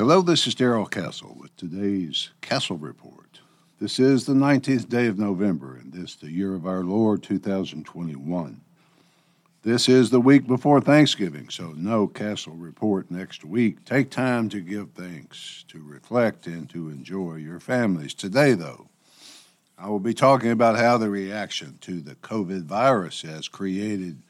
Hello, this is Darrell Castle with today's Castle Report. This is the 19th day of November, and this the year of our Lord 2021. This is the week before Thanksgiving, so no Castle Report next week. Take time to give thanks, to reflect, and to enjoy your families. Today, though, I will be talking about how the reaction to the COVID virus has created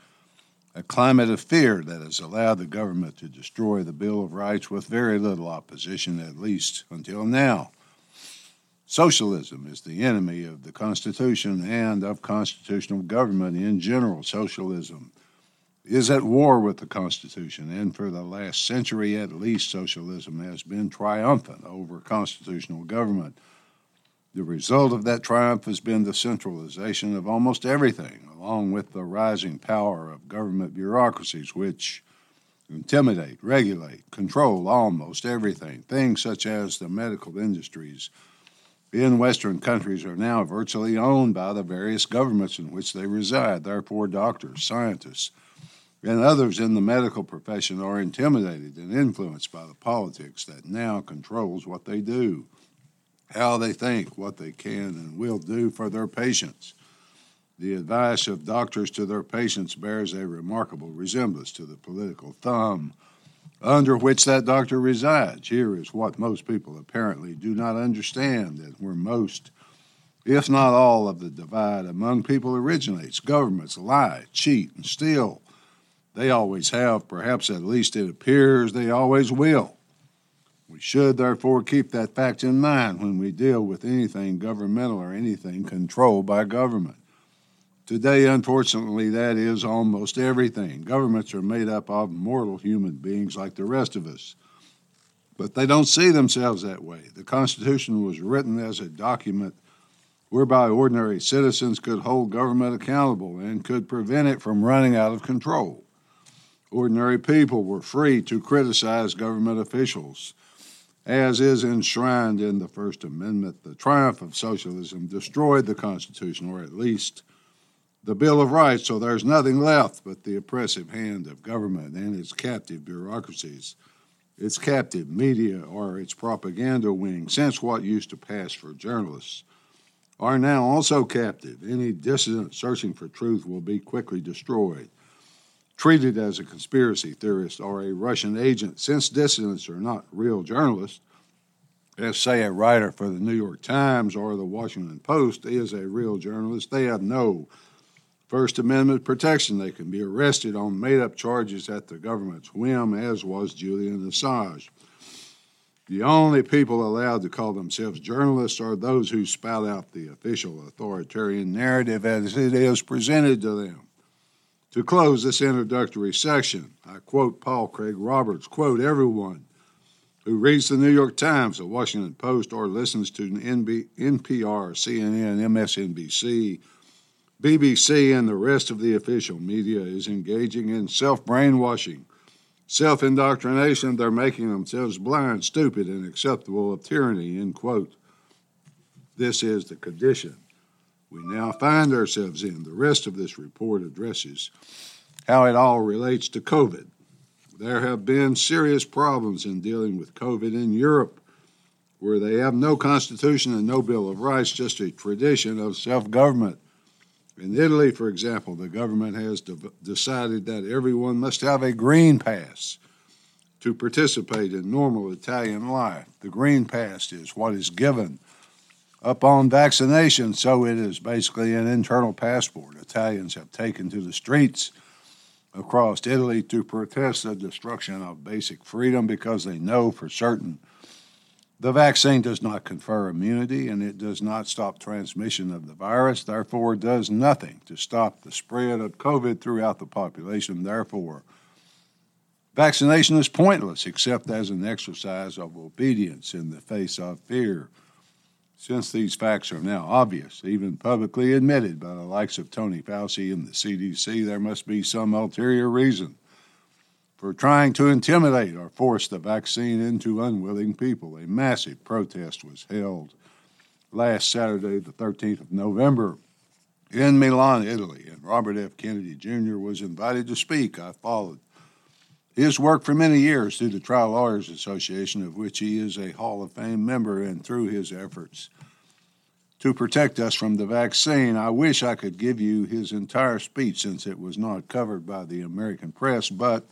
a climate of fear that has allowed the government to destroy the Bill of Rights with very little opposition, at least until now. Socialism is the enemy of the Constitution and of constitutional government in general. Socialism is at war with the Constitution, and for the last century at least, socialism has been triumphant over constitutional government. The result of that triumph has been the centralization of almost everything, along with the rising power of government bureaucracies, which intimidate, regulate, control almost everything. Things such as the medical industries in Western countries are now virtually owned by the various governments in which they reside. Therefore, doctors, scientists, and others in the medical profession are intimidated and influenced by the politics that now controls what they do how they think, what they can and will do for their patients. The advice of doctors to their patients bears a remarkable resemblance to the political thumb under which that doctor resides. Here is what most people apparently do not understand that where most, if not all, of the divide among people originates. Governments lie, cheat, and steal. They always have, perhaps at least it appears they always will. We should therefore keep that fact in mind when we deal with anything governmental or anything controlled by government. Today, unfortunately, that is almost everything. Governments are made up of mortal human beings like the rest of us. But they don't see themselves that way. The Constitution was written as a document whereby ordinary citizens could hold government accountable and could prevent it from running out of control. Ordinary people were free to criticize government officials as is enshrined in the First Amendment, the triumph of socialism destroyed the Constitution, or at least the Bill of Rights, so there's nothing left but the oppressive hand of government and its captive bureaucracies, its captive media, or its propaganda wing, since what used to pass for journalists are now also captive. Any dissident searching for truth will be quickly destroyed treated as a conspiracy theorist or a Russian agent, since dissidents are not real journalists, as say a writer for the New York Times or the Washington Post is a real journalist, they have no First Amendment protection. They can be arrested on made up charges at the government's whim, as was Julian Assange. The only people allowed to call themselves journalists are those who spout out the official authoritarian narrative as it is presented to them. To close this introductory section, I quote Paul Craig Roberts, quote, everyone who reads the New York Times, the Washington Post, or listens to NB, NPR, CNN, MSNBC, BBC, and the rest of the official media is engaging in self brainwashing, self indoctrination. They're making themselves blind, stupid, and acceptable of tyranny, end quote. This is the condition we now find ourselves in. The rest of this report addresses how it all relates to COVID. There have been serious problems in dealing with COVID in Europe, where they have no constitution and no Bill of Rights, just a tradition of self government. In Italy, for example, the government has de- decided that everyone must have a green pass to participate in normal Italian life. The green pass is what is given upon vaccination, so it is basically an internal passport. Italians have taken to the streets across Italy to protest the destruction of basic freedom because they know for certain the vaccine does not confer immunity and it does not stop transmission of the virus, therefore, does nothing to stop the spread of COVID throughout the population. Therefore, vaccination is pointless except as an exercise of obedience in the face of fear. Since these facts are now obvious, even publicly admitted by the likes of Tony Fauci and the CDC, there must be some ulterior reason for trying to intimidate or force the vaccine into unwilling people. A massive protest was held last Saturday, the 13th of November, in Milan, Italy, and Robert F. Kennedy Jr. was invited to speak. I followed He has worked for many years through the Trial Lawyers Association, of which he is a Hall of Fame member, and through his efforts to protect us from the vaccine. I wish I could give you his entire speech since it was not covered by the American press, but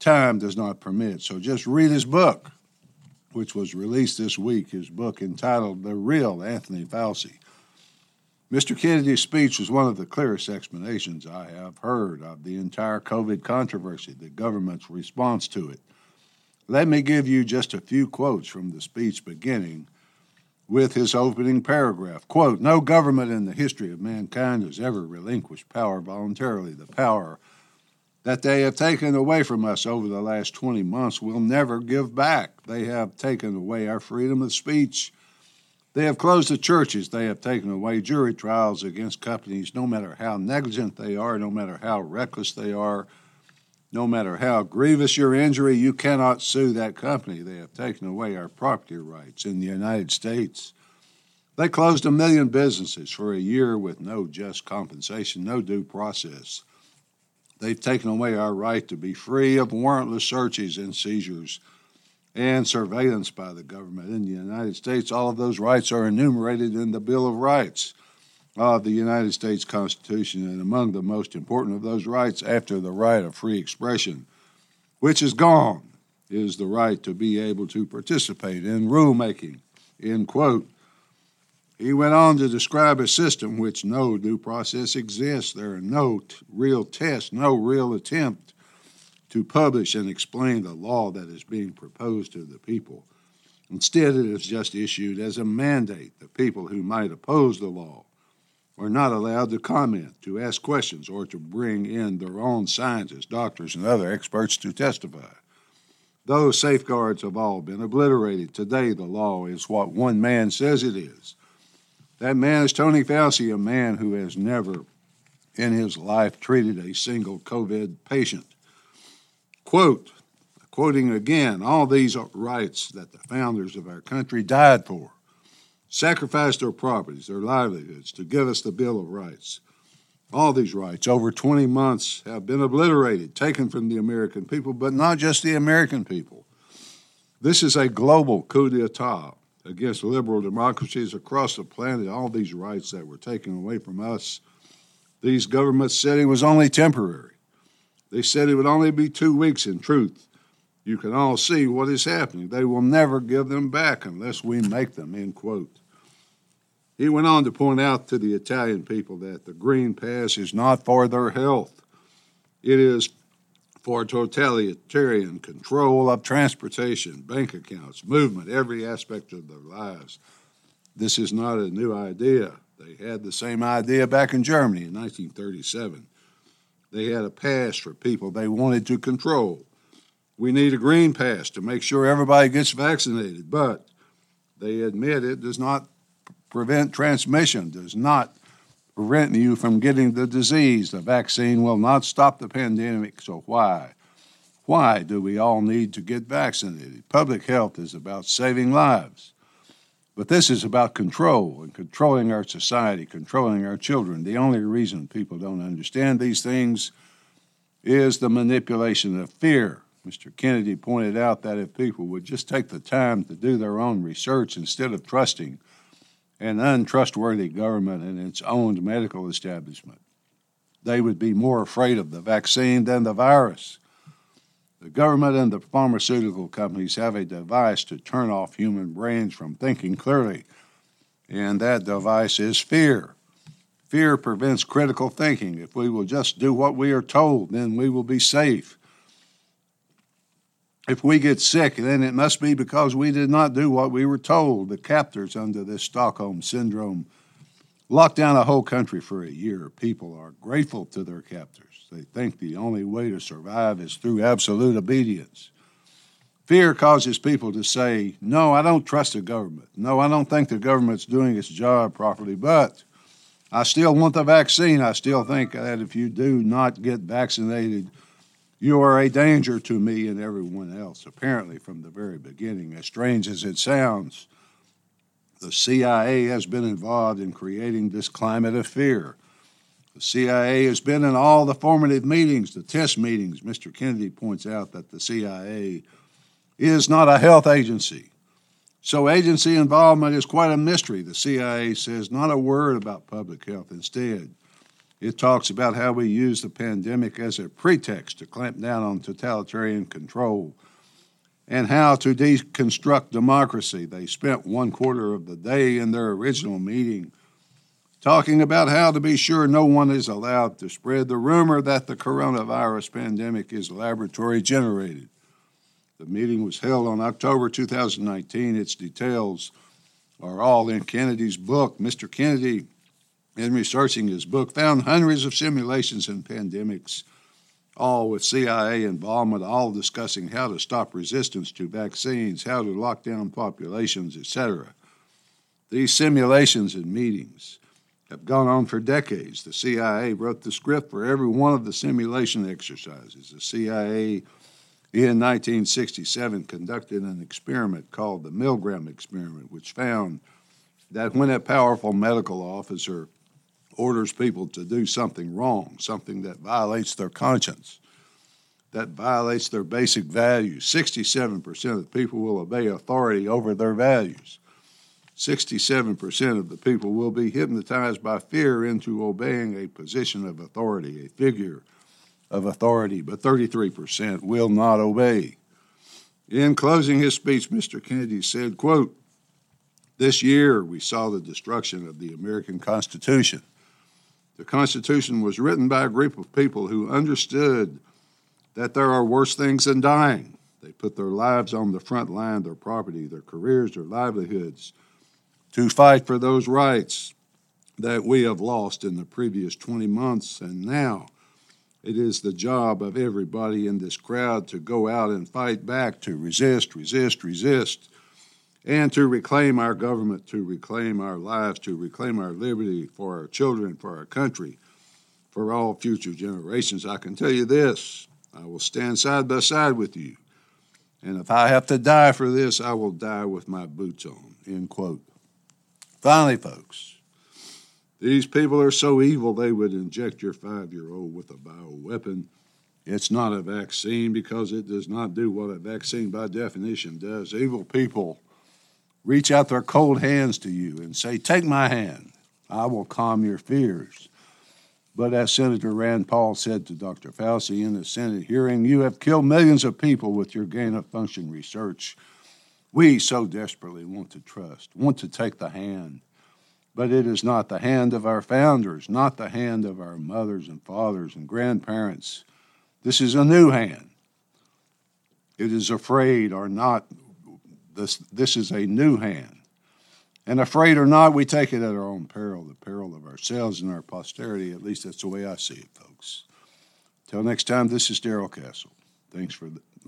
time does not permit. So just read his book, which was released this week, his book entitled The Real Anthony Fauci. Mr. Kennedy's speech was one of the clearest explanations I have heard of the entire COVID controversy, the government's response to it. Let me give you just a few quotes from the speech beginning with his opening paragraph. Quote, no government in the history of mankind has ever relinquished power voluntarily. The power that they have taken away from us over the last 20 months will never give back. They have taken away our freedom of speech. They have closed the churches. They have taken away jury trials against companies, no matter how negligent they are, no matter how reckless they are. No matter how grievous your injury, you cannot sue that company. They have taken away our property rights in the United States. They closed a million businesses for a year with no just compensation, no due process. They've taken away our right to be free of warrantless searches and seizures and surveillance by the government in the United States. All of those rights are enumerated in the Bill of Rights of the United States Constitution, and among the most important of those rights, after the right of free expression, which is gone, is the right to be able to participate in rulemaking. End quote. He went on to describe a system which no due process exists. There are no t- real tests, no real attempt to publish and explain the law that is being proposed to the people. Instead, it is just issued as a mandate. The people who might oppose the law are not allowed to comment, to ask questions, or to bring in their own scientists, doctors, and other experts to testify. Those safeguards have all been obliterated. Today, the law is what one man says it is. That man is Tony Fauci, a man who has never in his life treated a single COVID patient. Quote, quoting again, all these rights that the founders of our country died for sacrificed their properties, their livelihoods to give us the Bill of Rights. All these rights over 20 months have been obliterated, taken from the American people, but not just the American people. This is a global coup d'etat against liberal democracies across the planet. All these rights that were taken away from us, these governments said it was only temporary. They said it would only be two weeks in truth. You can all see what is happening. They will never give them back unless we make them, end quote. He went on to point out to the Italian people that the Green Pass is not for their health. It is for totalitarian control of transportation, bank accounts, movement, every aspect of their lives. This is not a new idea. They had the same idea back in Germany in 1937. They had a pass for people they wanted to control. We need a green pass to make sure everybody gets vaccinated, but they admit it does not prevent transmission, does not prevent you from getting the disease. The vaccine will not stop the pandemic, so why? Why do we all need to get vaccinated? Public health is about saving lives. But this is about control and controlling our society, controlling our children. The only reason people don't understand these things is the manipulation of fear. Mr. Kennedy pointed out that if people would just take the time to do their own research instead of trusting an untrustworthy government and its own medical establishment, they would be more afraid of the vaccine than the virus. The government and the pharmaceutical companies have a device to turn off human brains from thinking clearly, and that device is fear. Fear prevents critical thinking. If we will just do what we are told, then we will be safe if we get sick, then it must be because we did not do what we were told. The captors under this Stockholm syndrome locked down a whole country for a year. People are grateful to their captors. They think the only way to survive is through absolute obedience. Fear causes people to say, No, I don't trust the government. No, I don't think the government's doing its job properly, but I still want the vaccine. I still think that if you do not get vaccinated, you are a danger to me and everyone else, apparently from the very beginning. As strange as it sounds, the CIA has been involved in creating this climate of fear. The CIA has been in all the formative meetings, the test meetings. Mr. Kennedy points out that the CIA is not a health agency. So, agency involvement is quite a mystery. The CIA says not a word about public health. Instead, it talks about how we use the pandemic as a pretext to clamp down on totalitarian control and how to deconstruct democracy. They spent one quarter of the day in their original meeting talking about how to be sure no one is allowed to spread the rumor that the coronavirus pandemic is laboratory generated. The meeting was held on October 2019. Its details are all in Kennedy's book. Mr. Kennedy, in researching his book, found hundreds of simulations and pandemics, all with CIA involvement, all discussing how to stop resistance to vaccines, how to lock down populations, etc. These simulations and meetings have gone on for decades. The CIA wrote the script for every one of the simulation exercises. The CIA in 1967 conducted an experiment called the Milgram experiment, which found that when a powerful medical officer orders people to do something wrong, something that violates their conscience, that violates their basic values, 67% of the people will obey authority over their values. 67% of the people will be hypnotized by fear into obeying a position of authority, a figure of authority, but 33% will not obey. In closing his speech, Mr. Kennedy said, quote, This year we saw the destruction of the American Constitution. The Constitution was written by a group of people who understood that there are worse things than dying. They put their lives on the front line, their property, their careers, their livelihoods, to fight for those rights that we have lost in the previous 20 months and now it is the job of everybody in this crowd to go out and fight back, to resist, resist, resist, and to reclaim our government, to reclaim our lives, to reclaim our liberty for our children, for our country, for all future generations. I can tell you this I will stand side by side with you. And if I have to die for this, I will die with my boots on. End quote. Finally, folks, these people are so evil they would inject your five year old with a bioweapon. It's not a vaccine because it does not do what a vaccine by definition does. Evil people reach out their cold hands to you and say, Take my hand, I will calm your fears. But as Senator Rand Paul said to Dr. Fauci in the Senate hearing, you have killed millions of people with your gain of function research. We so desperately want to trust, want to take the hand but it is not the hand of our founders, not the hand of our mothers and fathers and grandparents. This is a new hand. It is afraid or not. This, this is a new hand. And afraid or not, we take it at our own peril, the peril of ourselves and our posterity. At least that's the way I see it, folks. Till next time, this is Darrell Castle. Thanks for